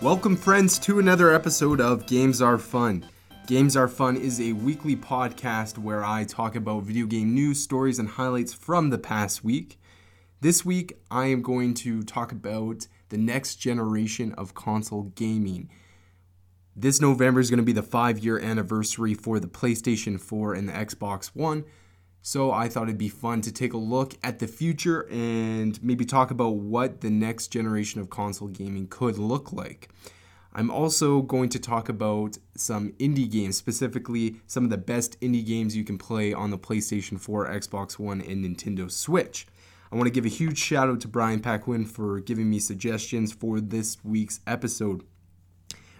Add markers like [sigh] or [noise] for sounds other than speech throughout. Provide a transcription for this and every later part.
Welcome, friends, to another episode of Games Are Fun. Games Are Fun is a weekly podcast where I talk about video game news, stories, and highlights from the past week. This week, I am going to talk about the next generation of console gaming. This November is going to be the five year anniversary for the PlayStation 4 and the Xbox One. So I thought it'd be fun to take a look at the future and maybe talk about what the next generation of console gaming could look like. I'm also going to talk about some indie games, specifically some of the best indie games you can play on the PlayStation 4, Xbox One, and Nintendo Switch. I want to give a huge shout out to Brian Paquin for giving me suggestions for this week's episode.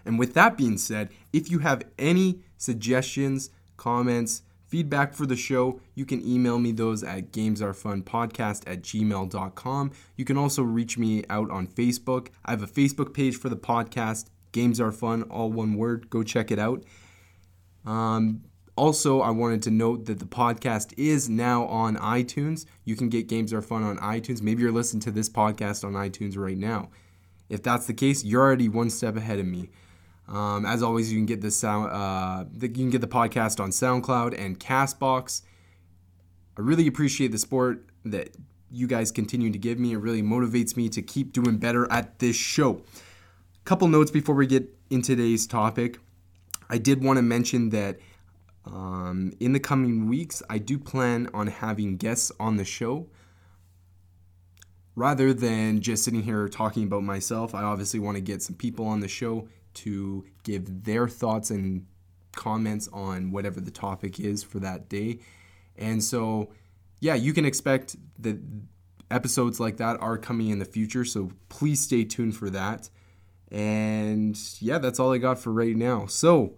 And with that being said, if you have any suggestions, comments, feedback for the show, you can email me those at gamesarefunpodcast at gmail.com. You can also reach me out on Facebook. I have a Facebook page for the podcast, Games Are Fun, all one word. Go check it out. Um, also, I wanted to note that the podcast is now on iTunes. You can get Games Are Fun on iTunes. Maybe you're listening to this podcast on iTunes right now. If that's the case, you're already one step ahead of me. Um, as always, you can get the sound, uh, you can get the podcast on SoundCloud and Castbox. I really appreciate the support that you guys continue to give me. It really motivates me to keep doing better at this show. Couple notes before we get into today's topic. I did want to mention that um, in the coming weeks, I do plan on having guests on the show. Rather than just sitting here talking about myself, I obviously want to get some people on the show to give their thoughts and comments on whatever the topic is for that day. And so, yeah, you can expect that episodes like that are coming in the future. So please stay tuned for that. And yeah, that's all I got for right now. So,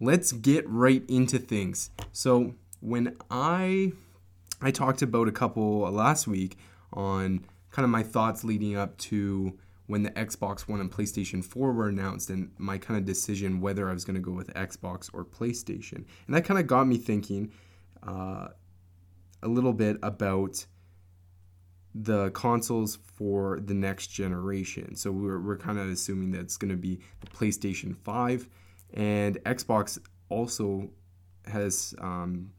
let's get right into things. So when I I talked about a couple uh, last week on kind of my thoughts leading up to when the Xbox One and PlayStation 4 were announced and my kind of decision whether I was going to go with Xbox or PlayStation. And that kind of got me thinking uh, a little bit about the consoles for the next generation. So we're, we're kind of assuming that it's going to be the PlayStation 5 and Xbox also has um,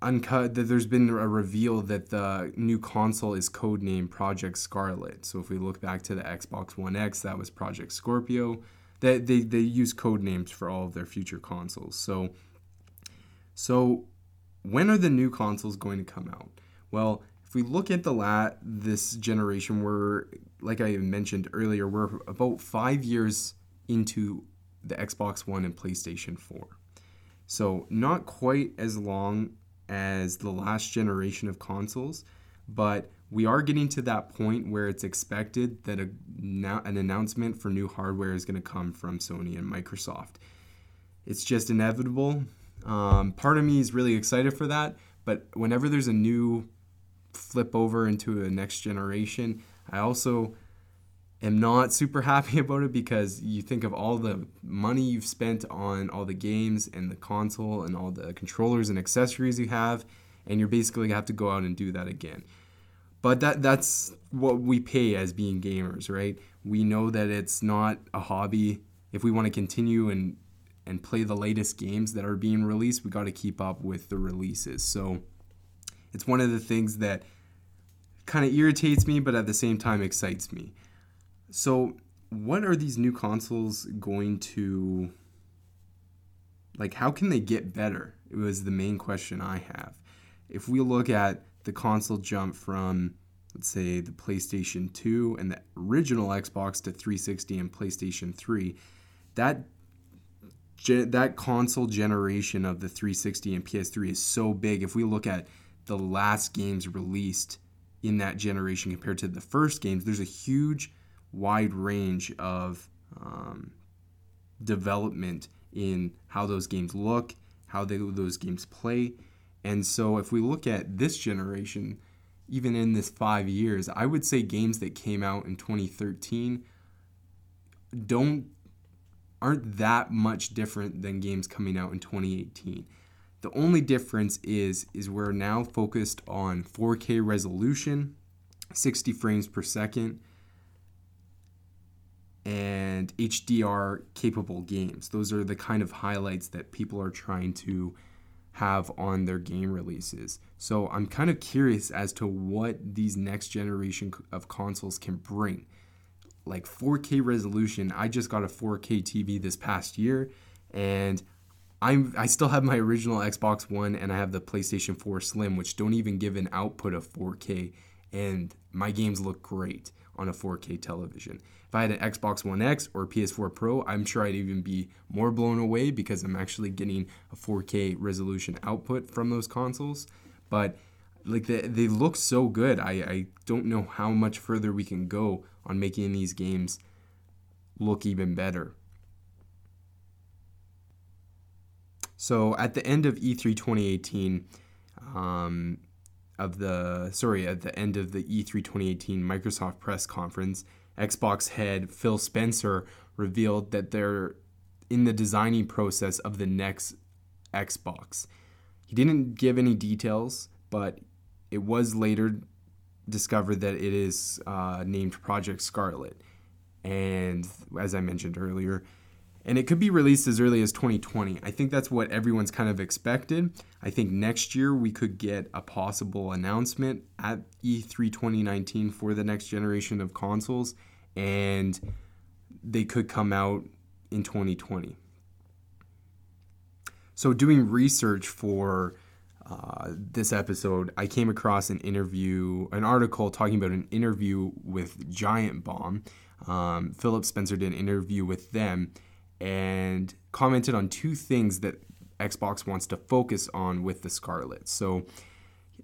uncut that there's been a reveal that the new console is codenamed Project Scarlett. So if we look back to the Xbox One X, that was Project Scorpio. That they, they use code names for all of their future consoles. So so when are the new consoles going to come out? Well, if we look at the lat this generation, we're like I mentioned earlier, we're about five years into the Xbox One and PlayStation 4. So, not quite as long as the last generation of consoles, but we are getting to that point where it's expected that a, an announcement for new hardware is going to come from Sony and Microsoft. It's just inevitable. Um, part of me is really excited for that, but whenever there's a new flip over into a next generation, I also am not super [laughs] happy about it because you think of all the money you've spent on all the games and the console and all the controllers and accessories you have, and you're basically gonna have to go out and do that again. But that that's what we pay as being gamers, right? We know that it's not a hobby. If we want to continue and and play the latest games that are being released, we got to keep up with the releases. So it's one of the things that kind of irritates me, but at the same time excites me. So, what are these new consoles going to like how can they get better? It was the main question I have. If we look at the console jump from let's say the PlayStation 2 and the original Xbox to 360 and PlayStation 3, that that console generation of the 360 and PS3 is so big. If we look at the last games released in that generation compared to the first games, there's a huge wide range of um, development in how those games look, how they, those games play. And so, if we look at this generation, even in this five years, I would say games that came out in 2013 don't aren't that much different than games coming out in 2018. The only difference is is we're now focused on 4K resolution, 60 frames per second, and HDR capable games. Those are the kind of highlights that people are trying to have on their game releases. So I'm kind of curious as to what these next generation of consoles can bring. Like 4K resolution, I just got a 4K TV this past year and I'm I still have my original Xbox One and I have the PlayStation 4 Slim which don't even give an output of 4K and my games look great on a 4K television. If I had an Xbox One X or PS4 Pro, I'm sure I'd even be more blown away because I'm actually getting a 4K resolution output from those consoles. But like they, they look so good. I, I don't know how much further we can go on making these games look even better. So at the end of E3 2018, um, of the sorry at the end of the E3 2018 Microsoft press conference, Xbox head Phil Spencer revealed that they're in the designing process of the next Xbox. He didn't give any details, but it was later discovered that it is uh, named Project Scarlett. And as I mentioned earlier, and it could be released as early as 2020. I think that's what everyone's kind of expected. I think next year we could get a possible announcement at E3 2019 for the next generation of consoles, and they could come out in 2020. So, doing research for uh, this episode, I came across an interview, an article talking about an interview with Giant Bomb. Um, Philip Spencer did an interview with them and commented on two things that Xbox wants to focus on with the Scarlett. So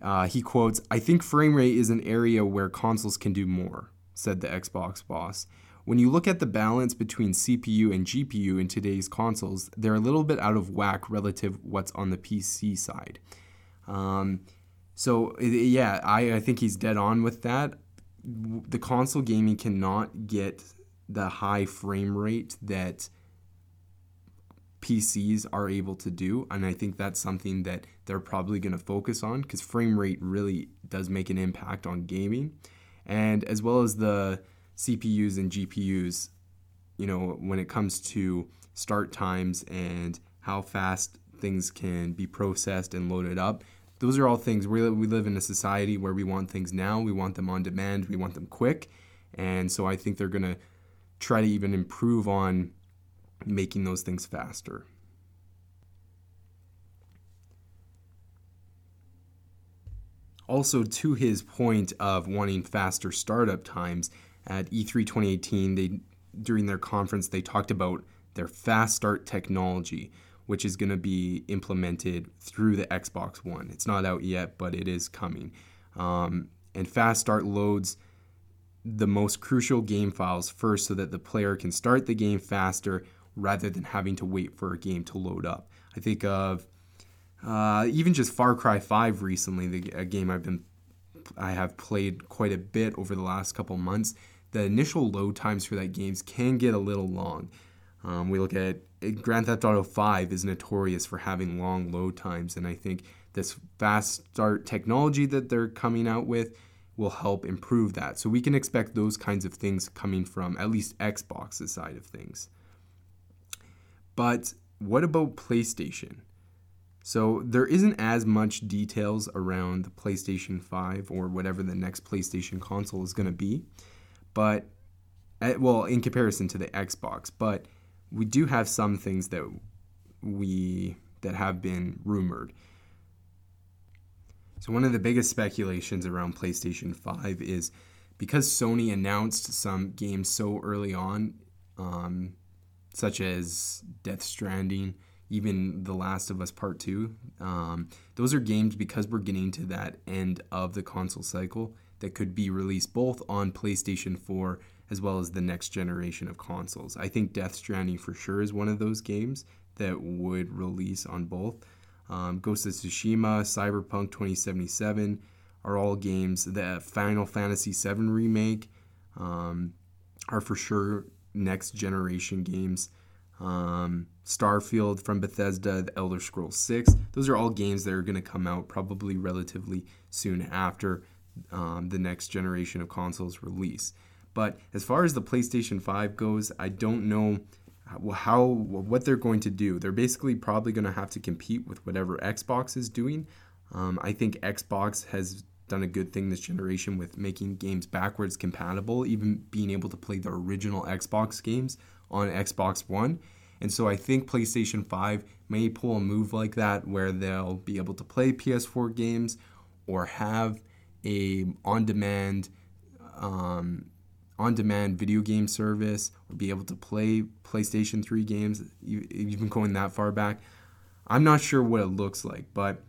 uh, he quotes, I think frame rate is an area where consoles can do more, said the Xbox boss. When you look at the balance between CPU and GPU in today's consoles, they're a little bit out of whack relative what's on the PC side. Um, so yeah, I, I think he's dead on with that. The console gaming cannot get the high frame rate that PCs are able to do. And I think that's something that they're probably going to focus on because frame rate really does make an impact on gaming. And as well as the CPUs and GPUs, you know, when it comes to start times and how fast things can be processed and loaded up, those are all things. We, we live in a society where we want things now, we want them on demand, we want them quick. And so I think they're going to try to even improve on making those things faster. Also, to his point of wanting faster startup times, at E3 2018, they during their conference they talked about their fast start technology, which is going to be implemented through the Xbox One. It's not out yet, but it is coming. Um, and fast start loads the most crucial game files first so that the player can start the game faster rather than having to wait for a game to load up. I think of uh, even just Far Cry 5 recently, the, a game I've been I have played quite a bit over the last couple months. The initial load times for that games can get a little long. Um, we look at Grand Theft Auto 5 is notorious for having long load times, and I think this fast start technology that they're coming out with will help improve that. So we can expect those kinds of things coming from at least Xbox's side of things. But what about PlayStation? So there isn't as much details around the PlayStation 5 or whatever the next PlayStation console is going to be. But eh, well, in comparison to the Xbox, but we do have some things that we that have been rumored. So one of the biggest speculations around PlayStation 5 is because Sony announced some games so early on um, such as Death Stranding, even The Last of Us Part 2. Um, those are games because we're getting to that end of the console cycle that could be released both on PlayStation 4 as well as the next generation of consoles. I think Death Stranding for sure is one of those games that would release on both. Um, Ghost of Tsushima, Cyberpunk 2077 are all games. The Final Fantasy VII remake um, are for sure next generation games. Um, Starfield from Bethesda, The Elder Scrolls 6. Those are all games that are going to come out probably relatively soon after um, the next generation of consoles release. But as far as the PlayStation 5 goes, I don't know how what they're going to do. They're basically probably going to have to compete with whatever Xbox is doing. Um, I think Xbox has done a good thing this generation with making games backwards compatible, even being able to play the original Xbox games on Xbox One. And so I think PlayStation 5 may pull a move like that where they'll be able to play PS4 games or have a on-demand um, on-demand video game service or be able to play PlayStation 3 games even going that far back. I'm not sure what it looks like, but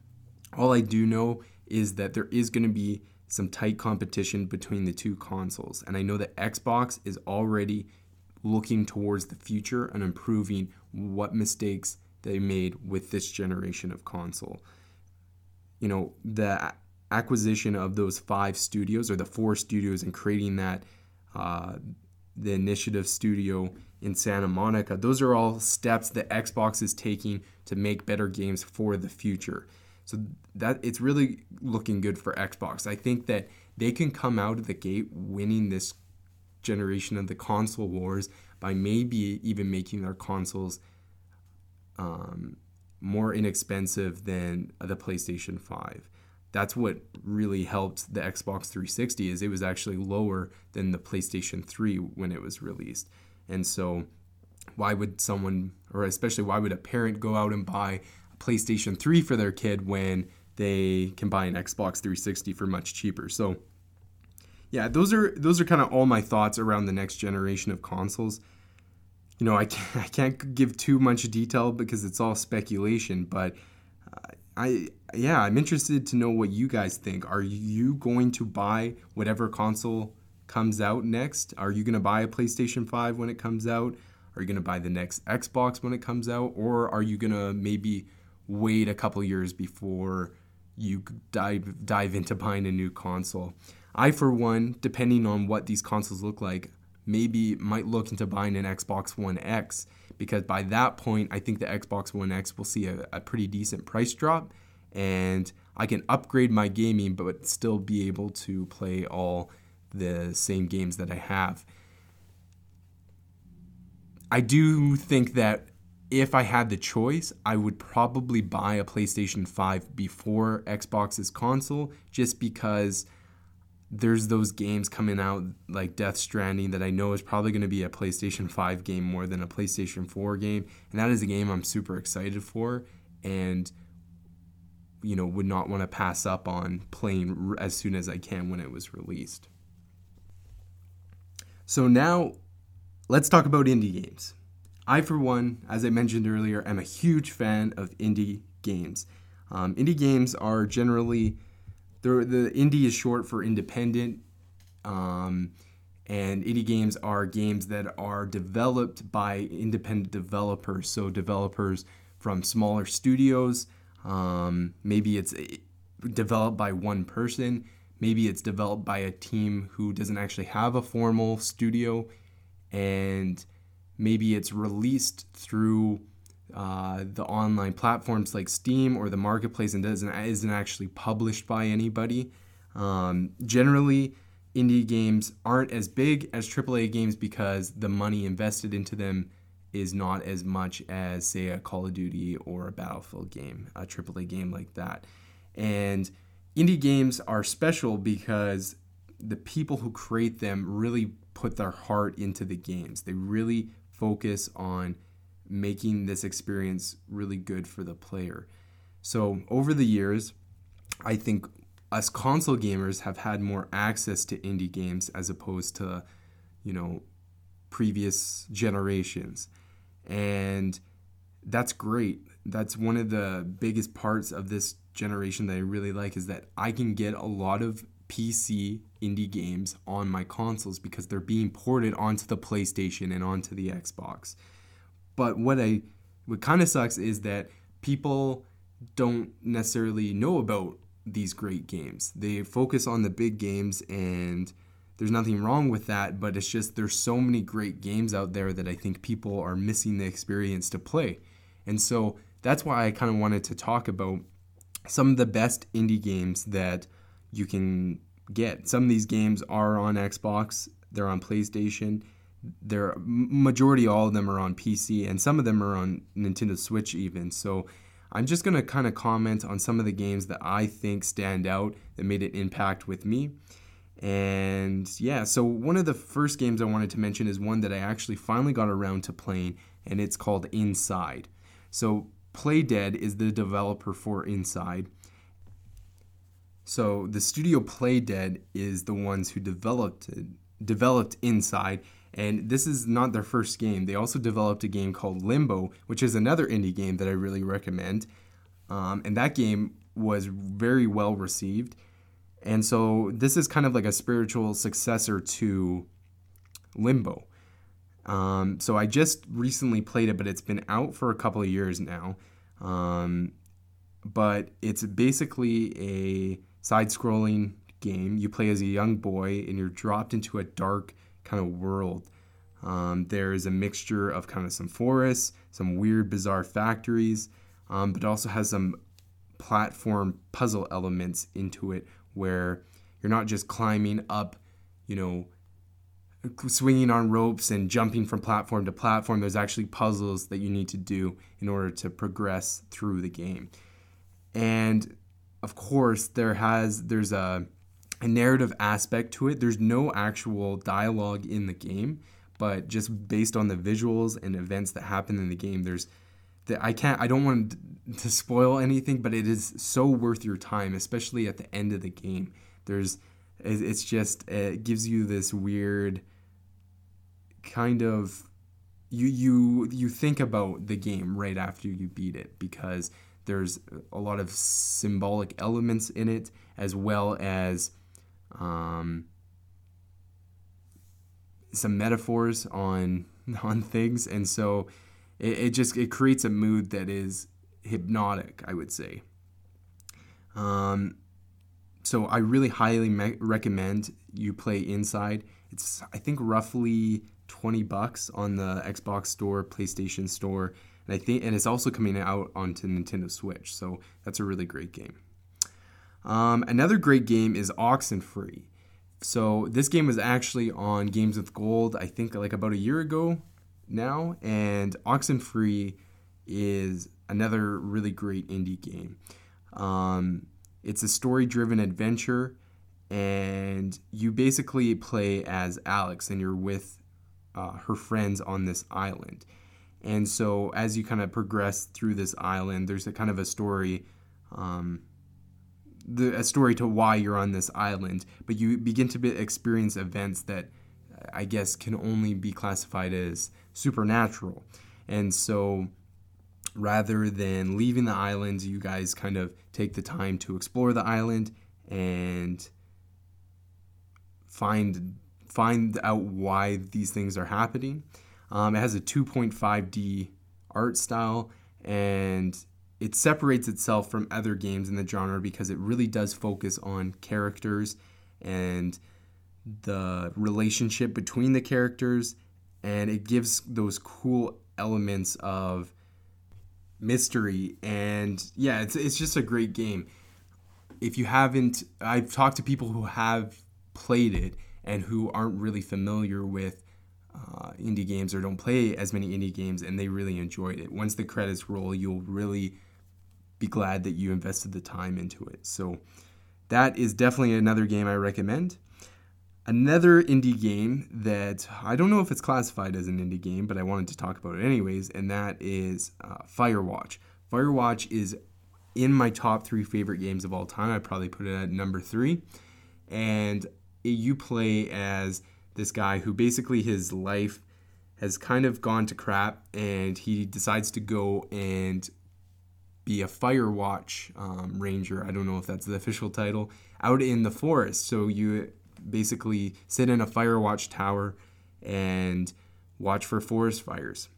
all I do know is that there is going to be some tight competition between the two consoles. And I know that Xbox is already looking towards the future and improving what mistakes they made with this generation of console. You know, the acquisition of those five studios or the four studios and creating that uh, the initiative studio in Santa Monica, those are all steps that Xbox is taking to make better games for the future. So that it's really looking good for Xbox. I think that they can come out of the gate winning this generation of the console wars by maybe even making their consoles um, more inexpensive than the PlayStation 5. That's what really helped the Xbox 360 is it was actually lower than the PlayStation 3 when it was released. And so why would someone or especially why would a parent go out and buy a PlayStation 3 for their kid when they can buy an Xbox 360 for much cheaper? So yeah, those are those are kind of all my thoughts around the next generation of consoles. You know, I can't, [laughs] I can't give too much detail because it's all speculation, but uh, I yeah, I'm interested to know what you guys think. Are you going to buy whatever console comes out next? Are you going to buy a PlayStation 5 when it comes out? Are you going to buy the next Xbox when it comes out or are you going to maybe wait a couple years before you dive dive into buying a new console? I, for one, depending on what these consoles look like, maybe might look into buying an Xbox One X because by that point, I think the Xbox One X will see a, a pretty decent price drop and I can upgrade my gaming but still be able to play all the same games that I have. I do think that if I had the choice, I would probably buy a PlayStation 5 before Xbox's console just because there's those games coming out like Death Stranding that I know is probably going to be a PlayStation 5 game more than a PlayStation 4 game. And that is a game I'm super excited for and you know would not want to pass up on playing as soon as I can when it was released. So now let's talk about indie games. I, for one, as I mentioned earlier, am a huge fan of indie games. Um, indie games are generally the the indie is short for independent, um, and indie games are games that are developed by independent developers. So developers from smaller studios. Um, maybe it's eh, developed by one person. Maybe it's developed by a team who doesn't actually have a formal studio, and maybe it's released through uh, the online platforms like Steam or the marketplace and doesn't isn't actually published by anybody. Um, generally, indie games aren't as big as AAA games because the money invested into them is not as much as say a Call of Duty or a Battlefield game, a AAA game like that. And indie games are special because the people who create them really put their heart into the games. They really focus on making this experience really good for the player. So, over the years, I think us console gamers have had more access to indie games as opposed to, you know, previous generations. And that's great. That's one of the biggest parts of this generation that I really like is that I can get a lot of PC indie games on my consoles because they're being ported onto the PlayStation and onto the Xbox. But what I what kind of sucks is that people don't necessarily know about these great games. They focus on the big games and there's nothing wrong with that, but it's just there's so many great games out there that I think people are missing the experience to play. And so that's why I kind of wanted to talk about some of the best indie games that you can get. Some of these games are on Xbox they're on PlayStation. They're majority all of them are on PC, and some of them are on Nintendo Switch even. So I'm just gonna kind of comment on some of the games that I think stand out that made an impact with me. And yeah, so one of the first games I wanted to mention is one that I actually finally got around to playing, and it's called Inside. So Playdead is the developer for Inside. So the studio Playdead is the ones who developed developed Inside, and this is not their first game. They also developed a game called Limbo, which is another indie game that I really recommend. Um, and that game was very well received. And so this is kind of like a spiritual successor to Limbo. Um, so I just recently played it, but it's been out for a couple of years now. Um, but it's basically a side scrolling game. You play as a young boy and you're dropped into a dark kind of world. Um, there is a mixture of kind of some forests, some weird, bizarre factories, um, but also has some platform puzzle elements into it where you're not just climbing up, you know, swinging on ropes and jumping from platform to platform. There's actually puzzles that you need to do in order to progress through the game. And of course, there has there's a a narrative aspect to it. There's no actual dialogue in the game, but just based on the visuals and events that happen in the game, there's that I can't I don't want [laughs] to spoil anything, but it is so worth your time, especially at the end of the game. There's it's just it gives you this weird kind of you you you think about the game right after you beat it because there's a lot of symbolic elements in it as well as um, some metaphors on [laughs] on things. And so it, it just it creates a mood that is hypnotic i would say. Um, so i really highly me- recommend you play inside. It's i think roughly 20 bucks on the xbox store playstation store. And i think and it's also coming out onto nintendo switch. So that's a really great game um, another great game is Oxenfree. So this game was actually on Games with Gold, I think like about a year ago now, and Oxenfree is another really great indie game. Um, it's a story-driven adventure, and you basically play as Alex, and you're with uh, her friends on this island. And so as you kind of progress through this island, there's a kind of a story. Um, the, a story to why you're on this island, but you begin to be, experience events that I guess can only be classified as supernatural. And so rather than leaving the island, you guys kind of take the time to explore the island and find find out why these things are happening. Um, it has a 2.5D art style and it separates itself from other games in the genre because it really does focus on characters and the relationship between the characters and it gives those cool elements of mystery. And yeah it's, it's just a great game. If you haven't i've talked to people who have played it and who aren't really familiar with uh, indie games or don't play as many indie games and they really enjoyed it. Once the credits roll you'll really be glad that you invested the time into it. So that is definitely another game I recommend. Another indie game that I don't know if it's classified as an indie game, but I wanted to talk about it anyways, and that is uh, Firewatch. Firewatch is in my top three favorite games of all time. I probably put it at number three. And you play as this guy who basically his life has kind of gone to crap and he decides to go and be a fire watch um, ranger. I don't know if that's the [laughs] official title. Out in the forest, so you basically sit in a fire watch tower and watch for forest fires.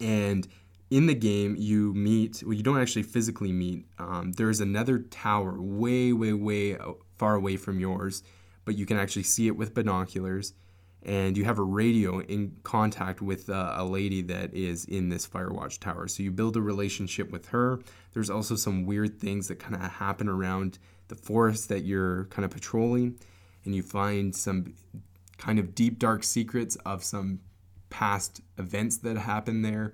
And in the game, you meet. Well, you don't actually physically meet. Um, there's another tower way, way, way far away from yours, but you can actually see it with binoculars and you have a radio in contact with uh, a lady that is in this Firewatch tower. So you build a relationship with her. There's also some weird things that kind of happen around the forest that you're kind of patrolling, and you find some kind of deep, dark secrets of some past events that happened there.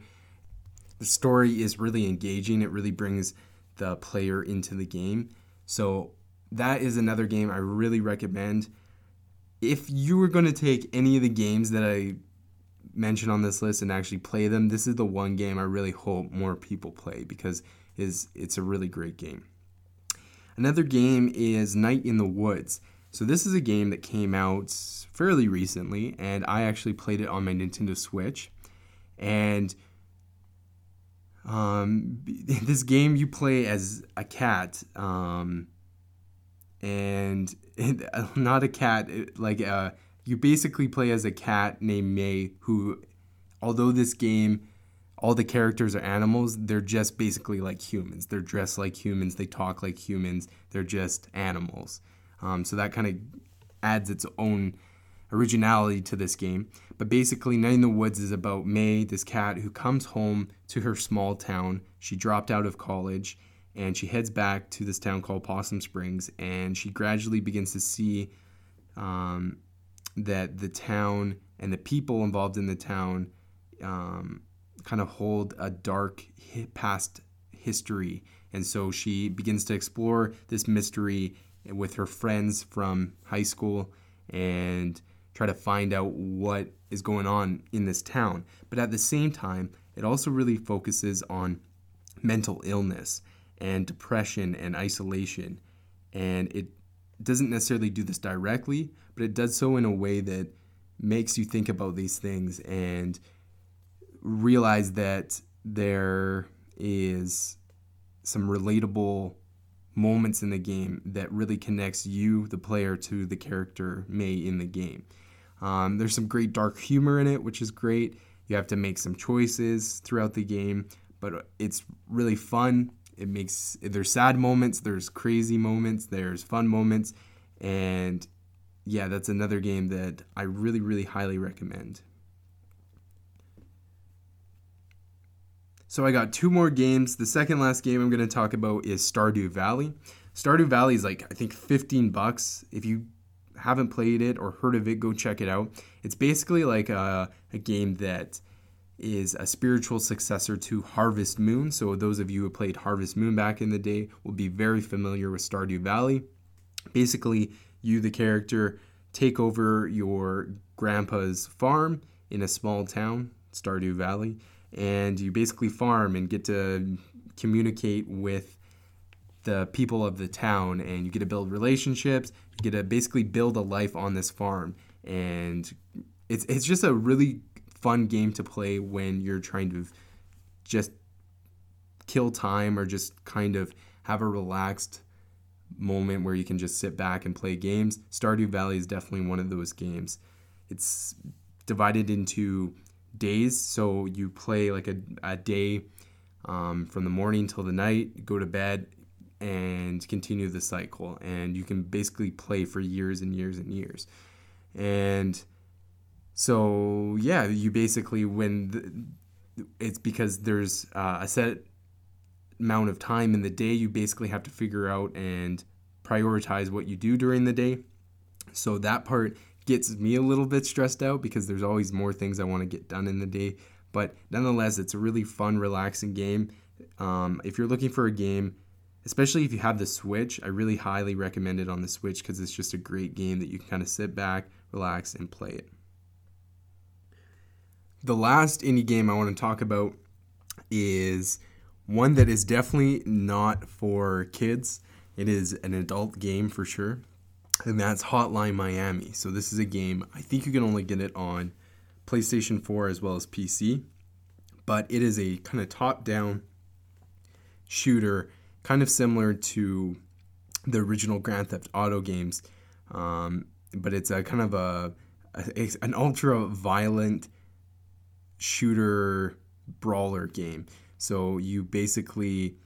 The story is really engaging, it really brings the player into the game. So, that is another game I really recommend. If you were going to take any of the games that I mentioned on this list and actually play them, this is the one game I really hope more people play because is it's a really great game. Another game is Night in the Woods. So this is a game that came out fairly recently, and I actually played it on my Nintendo Switch. And um, [laughs] this game you play as a cat, um, and [laughs] not a cat, like uh, you basically play as a cat named May, who, although this game, all the characters are animals, they're just basically like humans. They're dressed like humans, they talk like humans, they're just animals. Um, so that kind of adds its own originality to this game. But basically, Night in the Woods is about May, this cat who comes home to her small town. She dropped out of college and she heads back to this town called Possum Springs and she gradually begins to see um, that the town and the people involved in the town um, kind of hold a dark past history. And so she begins to explore this mystery with her friends from high school and try to find out what is going on in this town. But at the same time, it also really focuses on mental illness and depression and isolation. And it doesn't necessarily do this directly, but it does so in a way that makes you think about these things and realize that there is some relatable moments in the game that really connects you, the player, to the character May in the game. Um, there's some great dark humor in it, which is great. You have to make some choices throughout the game, but it's really fun. It makes there's sad moments, there's crazy moments, there's fun moments, and yeah, that's another game that I really, really highly recommend. So I got two more games. The second last game I'm going to talk about is Stardew Valley. Stardew Valley is like I think 15 bucks. If you haven't played it or heard of it, go check it out. It's basically like a, a game that is a spiritual successor to Harvest Moon. So those of you who played Harvest Moon back in the day will be very familiar with Stardew Valley. Basically, you the character take over your grandpa's farm in a small town, Stardew Valley and you basically farm and get to communicate with the people of the town and you get to build relationships you get to basically build a life on this farm and it's it's just a really fun game to play when you're trying to just kill time or just kind of have a relaxed moment where you can just sit back and play games stardew valley is definitely one of those games it's divided into days. So you play like a, a day um, from the morning till the night, go to bed, and continue the cycle. And you can basically play for years and years and years. And so, yeah, you basically, when the, it's because there's uh, a set amount of time in the day, you basically have to figure out and prioritize what you do during the day. So that part gets me a little bit stressed out because there's always more things I want to get done in the day. But nonetheless, it's a really fun, relaxing game. Um, if you're looking for a game, especially if you have the Switch, I really highly recommend it on the Switch because it's just a great game that you can kind of sit back, relax, and play it. The last indie game I want to talk about is one that is definitely not for kids. It is an adult game for sure and that's Hotline Miami. So this is a game I think you can only get it on PlayStation 4 as well as PC, but it is a kind of top-down shooter, kind of similar to the original Grand Theft Auto games, um, but it's a kind of a, a an ultra violent shooter brawler game. So you basically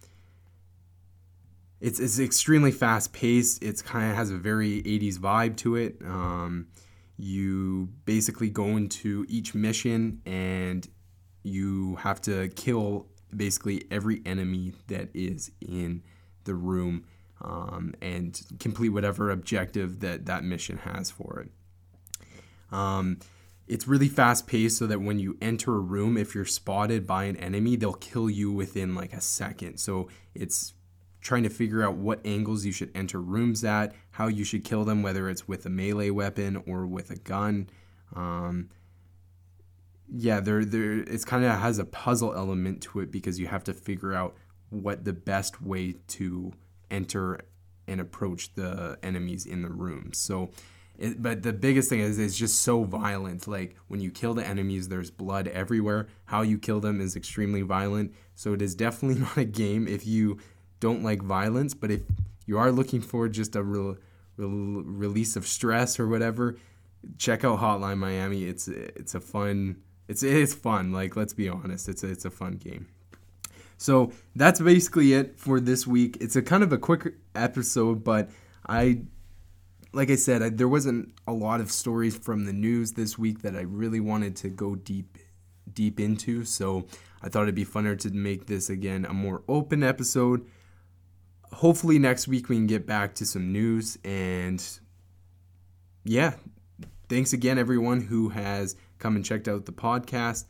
it's it's extremely fast paced. It's kind of has a very 80s vibe to it. Um, you basically go into each mission and you have to kill basically every enemy that is in the room um, and complete whatever objective that that mission has for it. Um, it's really fast paced so that when you enter a room, if you're spotted by an enemy, they'll kill you within like a second. So it's trying to figure out what angles you should enter rooms at, how you should kill them, whether it's with a melee weapon or with a gun. Um, yeah, there, there, it's kind of has a puzzle element to it because you have to figure out what the best way to enter and approach the enemies in the room. So, it, but the biggest thing is it's just so violent. Like when you kill the enemies, there's blood everywhere. How you kill them is extremely violent. So it is definitely [laughs] not a game if you don't like violence. But if you are looking for just a real, release of stress or whatever, check out Hotline Miami. It's it's a fun. It's it's fun. Like let's be honest, it's a, it's a fun game. So that's basically it for this week. It's a kind of a quick episode, but I, like I said, I, there wasn't a lot of stories from the news this week that I really wanted to go deep, deep into. So I thought it'd be funner to make this again a more open episode. Hopefully next week we can get back to some news and yeah, thanks again everyone who has come and checked out the podcast.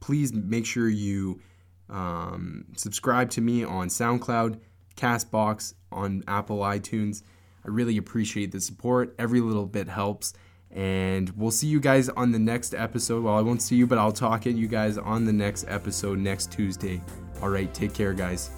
Please make sure you um, subscribe to me on SoundCloud, Castbox, on Apple iTunes. I really appreciate the support. Every little bit helps. And we'll see you guys on the next episode. Well, I won't see you, but I'll talk at you guys on the next episode next Tuesday. All right, take care, guys.